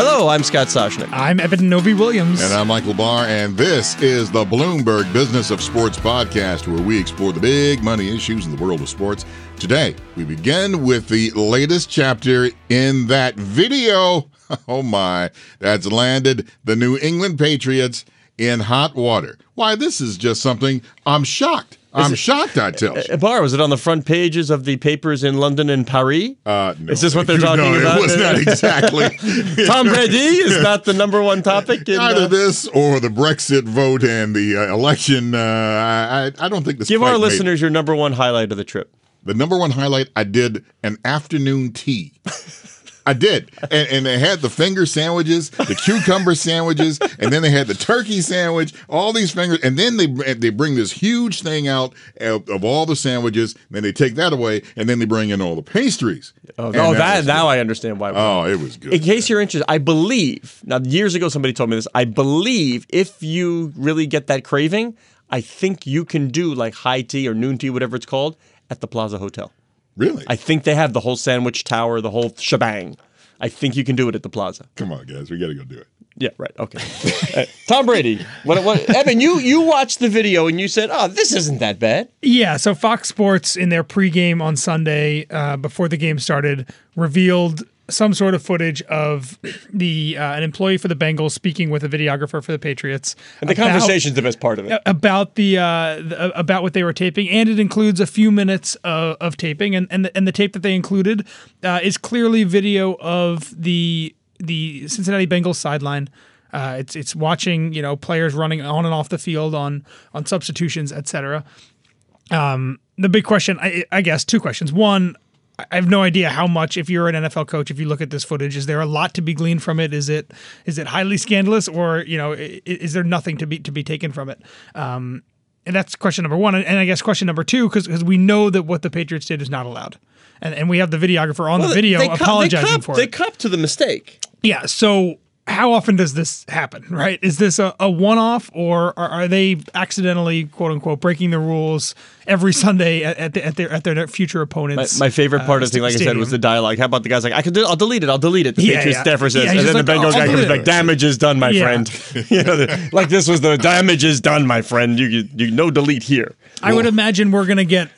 Hello, I'm Scott Soshnick. I'm Eben Novy Williams. And I'm Michael Barr, and this is the Bloomberg Business of Sports podcast, where we explore the big money issues in the world of sports. Today, we begin with the latest chapter in that video. Oh my, that's landed the New England Patriots in hot water. Why, this is just something I'm shocked. I'm shocked, I tell you. Uh, Barr, was it on the front pages of the papers in London and Paris? Uh, no. Is this what they're talking no, about? It was not exactly. Tom Brady is not the number one topic. In, Either uh, this or the Brexit vote and the uh, election. Uh, I, I don't think this. give our it. listeners your number one highlight of the trip. The number one highlight, I did an afternoon tea. I did. And, and they had the finger sandwiches, the cucumber sandwiches, and then they had the turkey sandwich, all these fingers. And then they they bring this huge thing out of, of all the sandwiches. Then they take that away, and then they bring in all the pastries. Oh, oh, that was now. I understand why. Oh, it was good. In case you're interested, I believe now years ago somebody told me this. I believe if you really get that craving, I think you can do like high tea or noon tea, whatever it's called, at the Plaza Hotel. really? I think they have the whole sandwich tower, the whole shebang. I think you can do it at the Plaza. Come on, guys. We got to go do it. Yeah, right. Okay. Uh, Tom Brady. What, what, Eben, you you watched the video and you said, "Oh, this isn't that bad." yeah, so Fox Sports in their pregame on Sunday, uh, before the game started, revealed some sort of footage of the uh, an employee for the Bengals speaking with a videographer for the Patriots. And the about- conversation's the best part of it. about the, uh, the about what they were taping, and it includes a few minutes of, of taping, and and the, and the tape that they included uh, is clearly video of the the Cincinnati Bengals sideline. Uh, it's it's watching you know players running on and off the field on on substitutions, etc. Um, the big question, I, I guess, two questions. One, I have no idea how much. If you're an NFL coach, if you look at this footage, is there a lot to be gleaned from it? Is it is it highly scandalous, or you know, i- is there nothing to be to be taken from it? Um, and that's question number one. And, I guess question number two, because we know that what the Patriots did is not allowed, and and we have the videographer on the video They cop- apologizing they cop, for it. They cop to the mistake. Yeah. So how often does this happen? Right? Is this a, a one off, or are, are they accidentally quote unquote breaking the rules every Sunday at, at, the, at their at their future opponents? my favorite part of uh, the thing, like I said, was the dialogue. How about the guy's like, "I can do. I'll delete it. I'll delete it." The Yeah, Patriots yeah. staffer says, Yeah, and then the Bengal "Oh, guy I'll comes back, "Damage is done, my Yeah. friend." you know, the- like this was the damage is done, my friend. You you, you no delete here. I would imagine we're gonna get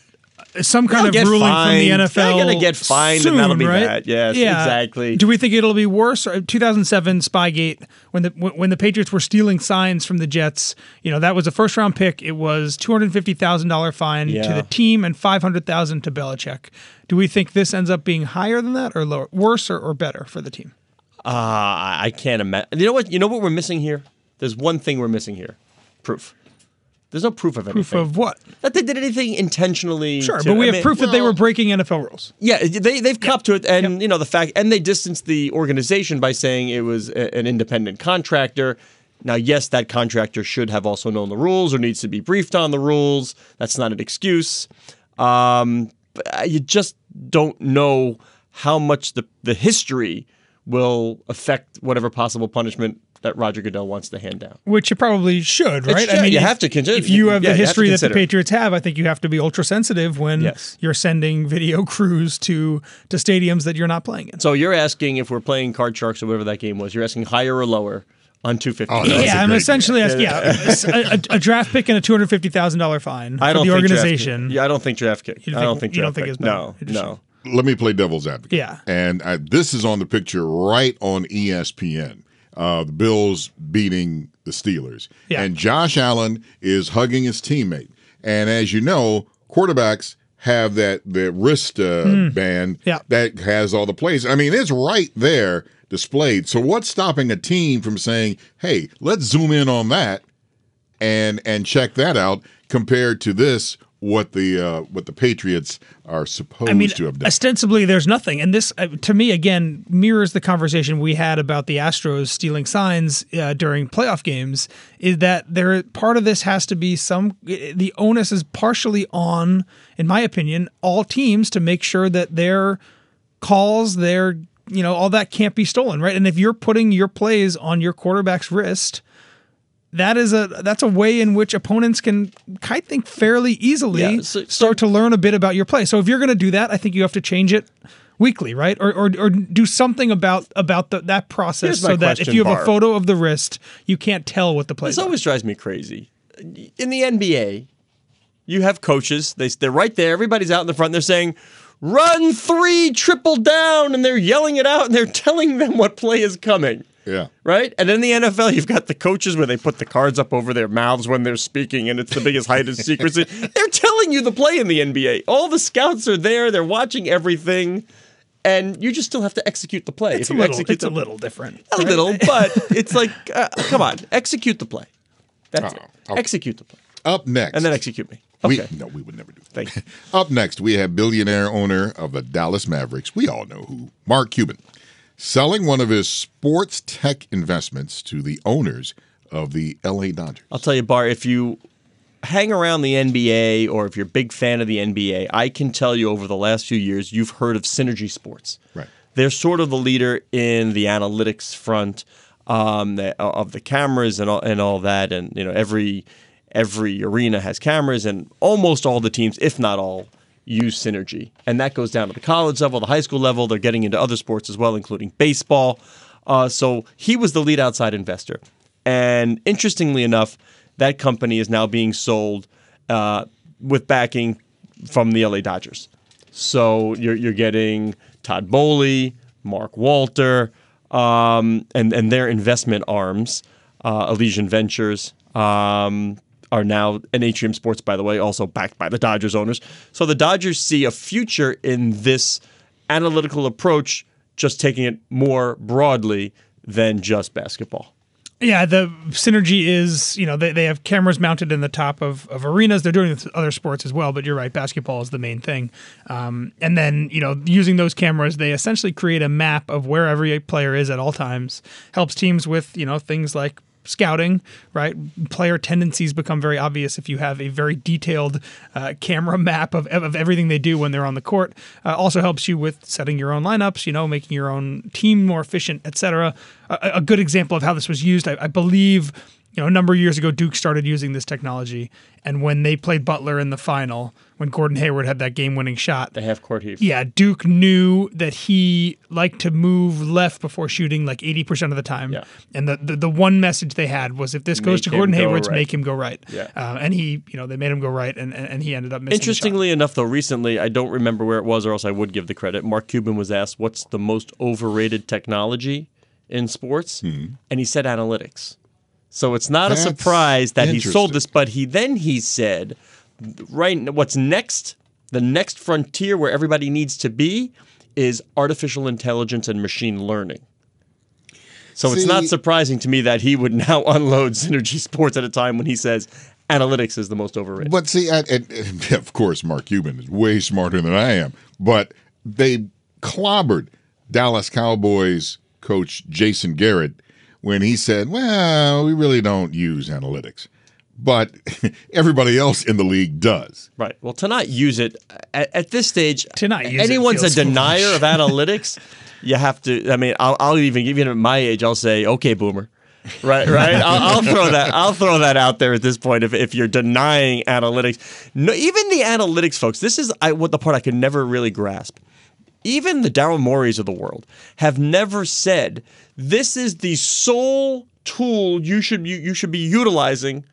some kind They'll of ruling fined. from the NFL. They're gonna get fined, soon, and that'll be right? that. Yes, yeah. exactly. Do we think it'll be worse? 2007 Spygate, when the when the Patriots were stealing signs from the Jets, you know that was a first round pick. It was two hundred fifty thousand dollar fine to the team and five hundred thousand to Belichick. Do we think this ends up being higher than that, or lower, worse, or, or better for the team? Uh, I can't imagine. You know what? You know what we're missing here? There's one thing we're missing here: proof. There's no proof of anything. Proof of what? that they did anything intentionally. Sure, to- but we I have mean, proof that they were breaking NFL rules. Yeah, they they've copped to it, and you know the fact, and they distanced the organization by saying it was a, an independent contractor. Now, yes, that contractor should have also known the rules or needs to be briefed on the rules. That's not an excuse. Um, you just don't know how much the the history will affect whatever possible punishment that Roger Goodell wants to hand down. Which you probably should, right? should. I mean, you if- have to consider- If you have yeah, the you have history that the. Patriots have, I think you have to be ultra sensitive when Yes. you're sending video crews to to stadiums that you're not playing in. So you're asking if we're playing Card Sharks or whatever that game was. You're asking higher or lower on 250. Oh, that's yeah, I'm essentially asking. Yeah, a, a, a draft pick and a two hundred fifty thousand dollar fine I for don't the think draft organization. yeah, I don't think draft kick. You I don't think- think you draft don't think kick. it's no, You no. Let me play devil's advocate. Yeah. And uh, this is on the picture right on ESPN. Uh, the Bills beating the Steelers. Yeah. And Josh Allen is hugging his teammate. And as you know, quarterbacks have that the wrist uh, band Hmm. Yeah. that has all the plays. I mean, it's right there displayed. So what's stopping a team from saying, "Hey, let's zoom in on that and and check that out compared to this what the uh, what the Patriots are supposed I mean, to have done. ostensibly, there's nothing, and this, uh, to me, again, mirrors the conversation we had about the Astros stealing signs uh, during playoff games. Is that there? Part of this has to be some. The onus is partially on, in my opinion, all teams to make sure that their calls, their you know, all that can't be stolen, right? And if you're putting your plays on your quarterback's wrist, that is a that's a way in which opponents can I think fairly easily Yeah, so- so- start to learn a bit about your play. So if you're going to do that, I think you have to change it weekly, right? Or or, or do something about about the, that process so that if you have a photo of the wrist, you can't tell what the plays This are. always drives me crazy. In the NBA, you have coaches. They they're right there. Everybody's out in the front. They're saying, "Run three, triple down," and they're yelling it out and they're telling them what play is coming. Yeah. Right? And in the NFL, you've got the coaches where they put the cards up over their mouths when they're speaking, and it's the biggest height of secrecy. They're telling you the play in the NBA. All the scouts are there, they're watching everything, and you just still have to execute the play. it's a little, execute it's a little different. a little, but it's like, uh, come on, execute the play. That's Oh, it. okay. Execute the play, Up next. and then execute me. We, no, we would never do that. Thank you. Up next, we have billionaire owner of the Dallas Mavericks. We all know who, Mark Cuban, selling one of his sports tech investments to the owners of the LA Dodgers. I'll tell you, Barr, if you hang around the NBA or if you're a big fan of the NBA, I can tell you over the last few years, you've heard of Synergy Sports. Right. They're sort of the leader in the analytics front um, of the cameras and all, and all that, and you know every every arena has cameras, and almost all the teams, if not all, use Synergy, and that goes down to the college level, the high school level. They're getting into other sports as well, including baseball. Uh, so he was the lead outside investor, and interestingly enough, that company is now being sold uh, with backing from the LA Dodgers. So you're you're getting Todd Boehly, Mark Walter, um, and and their investment arms, uh, Elysian Ventures, um, are now and Atrium Sports, by the way, also backed by the Dodgers owners. So the Dodgers see a future in this analytical approach, just taking it more broadly than just basketball. Yeah, the synergy is, you know, they, they have cameras mounted in the top of, of arenas. They're doing other sports as well, but you're right, basketball is the main thing. Um, and then, you know, using those cameras, they essentially create a map of where every player is at all times. Helps teams with, you know, things like scouting, right? Player tendencies become very obvious if you have a very detailed uh, camera map of, of everything they do when they're on the court. Uh, also helps you with setting your own lineups, you know, making your own team more efficient, etc. A, a good example of how this was used, I, I believe, you know, a number of years ago, Duke started using this technology, and when they played Butler in the final, when Gordon Hayward had that game-winning shot, The half court heave. yeah, Duke knew that he liked to move left before shooting like 80% of the time. Yeah. And the, the, the one message they had was if this goes Make to Gordon go Hayward's, right. make him go right. Yeah. Uh, and he, you know, they made him go right and, and, and he ended up missing. the shot. Interestingly enough, though, recently, I don't remember where it was, or else I would give the credit. Mark Cuban was asked, What's the most overrated technology in sports? And he said analytics. So it's not That's a surprise that he sold this, but he then he said, Right, what's next, the next frontier where everybody needs to be is artificial intelligence and machine learning. So it's not surprising to me that he would now unload Synergy Sports at a time when he says analytics is the most overrated. But see, and, and, and of course, Mark Cuban is way smarter than I am. But they clobbered Dallas Cowboys coach Jason Garrett when he said, "Well, we really don't use analytics." But everybody else in the league does. Right. Well, to not use it at, at this stage, To not use it anyone's feels a denier foolish. of analytics. You have to. I mean, I'll, I'll even give you at my age. I'll say, okay, boomer. Right, right. I'll, I'll throw that. I'll throw that out there at this point. If, if you're denying analytics, no, even the analytics folks. This is I, what the part I could never really grasp. Even the Daryl Morey's of the world have never said this is the sole tool you should you, you should be utilizing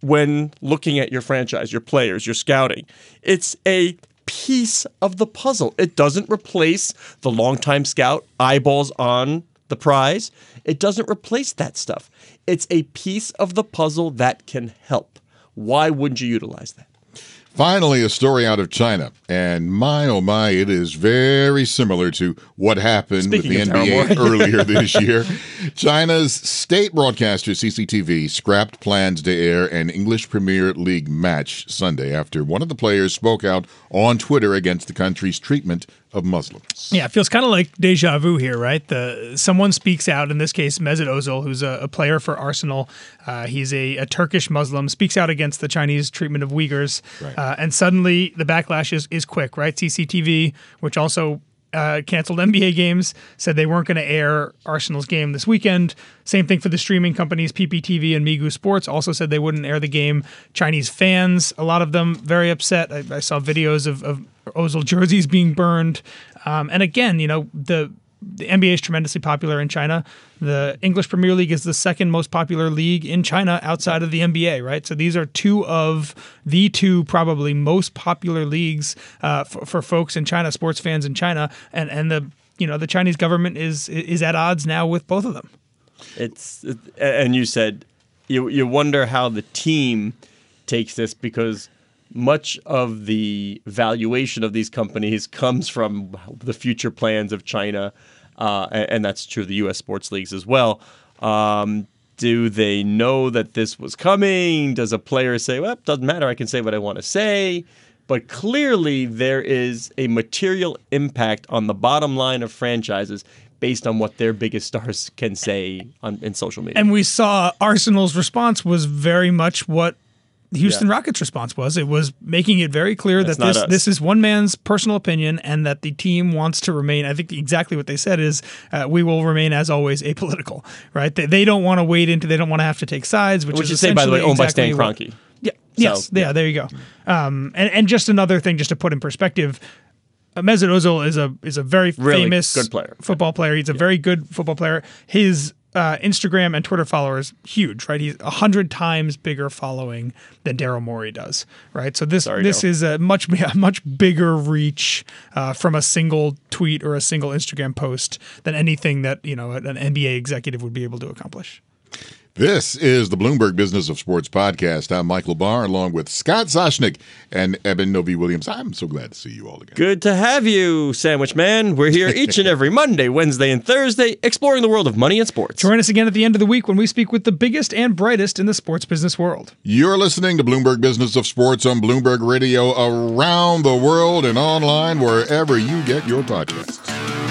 when looking at your franchise, your players, your scouting. It's a piece of the puzzle. It doesn't replace the longtime scout eyeballs on the prize. It doesn't replace that stuff. It's a piece of the puzzle that can help. Why wouldn't you utilize that? Finally, a story out of China. And my, oh my, it is very similar to what happened Speaking with the NBA earlier this year. China's state broadcaster, CCTV, scrapped plans to air an English Premier League match Sunday after one of the players spoke out on Twitter against the country's treatment of Muslims. Yeah, it feels kind of like deja vu here, right? The someone speaks out. In this case, Mesut Ozil, who's a, a player for Arsenal. Uh, he's a, a Turkish Muslim. Speaks out against the Chinese treatment of Uyghurs, Right. uh, and suddenly the backlash is is quick, right? CCTV, which also uh, canceled NBA games, said they weren't going to air Arsenal's game this weekend. Same thing for the streaming companies, PPTV and Migu Sports, also said they wouldn't air the game. Chinese fans, a lot of them very upset. I, I saw videos of, of Ozil jerseys being burned. Um, and again, you know, the the NBA is tremendously popular in China. The English Premier League is the second most popular league in China outside of the NBA, right? So these are two of the two probably most popular leagues uh, for, for folks in China, sports fans in China, and and the you know the Chinese government is is at odds now with both of them. It's it, and you said you you wonder how the team takes this because much of the valuation of these companies comes from the future plans of China, uh, and, that's true of the U.S. sports leagues as well. Um, do they know that this was coming? Does a player say, "Well, it doesn't matter. I can say what I want to say"? But clearly, there is a material impact on the bottom line of franchises based on what their biggest stars can say on in social media. And we saw Arsenal's response was very much what the Houston yeah. Rockets' response was. It was making it very clear That's that this us. this is one man's personal opinion, and that the team wants to remain. I think exactly what they said is, uh, "We will remain as always apolitical." Right? They, they don't want to wade into. They don't want to have to take sides. Which, which is, say, by the way, owned exactly by Stan Kroenke. Yeah. So, yes. Yeah, yeah. There you go. Um, and and just another thing, just to put in perspective, Mesut Ozil is a is a very really famous good player. football player. He's a yeah. very good football player. His uh, Instagram and Twitter followers huge, right? He's a hundred times bigger following than Daryl Morey does, right? So this Sorry, this is a much a much bigger reach uh, from a single tweet or a single Instagram post than anything that you know an NBA executive would be able to accomplish. This is the Bloomberg Business of Sports podcast. I'm Michael Barr, along with Scott Soshnick and Eben Novy Williams. I'm so glad to see you all again. Good to have you, Sandwich Man. We're here each and every Monday, Wednesday, and Thursday, exploring the world of money and sports. Join us again at the end of the week when we speak with the biggest and brightest in the sports business world. You're listening to Bloomberg Business of Sports on Bloomberg Radio around the world and online wherever you get your podcasts.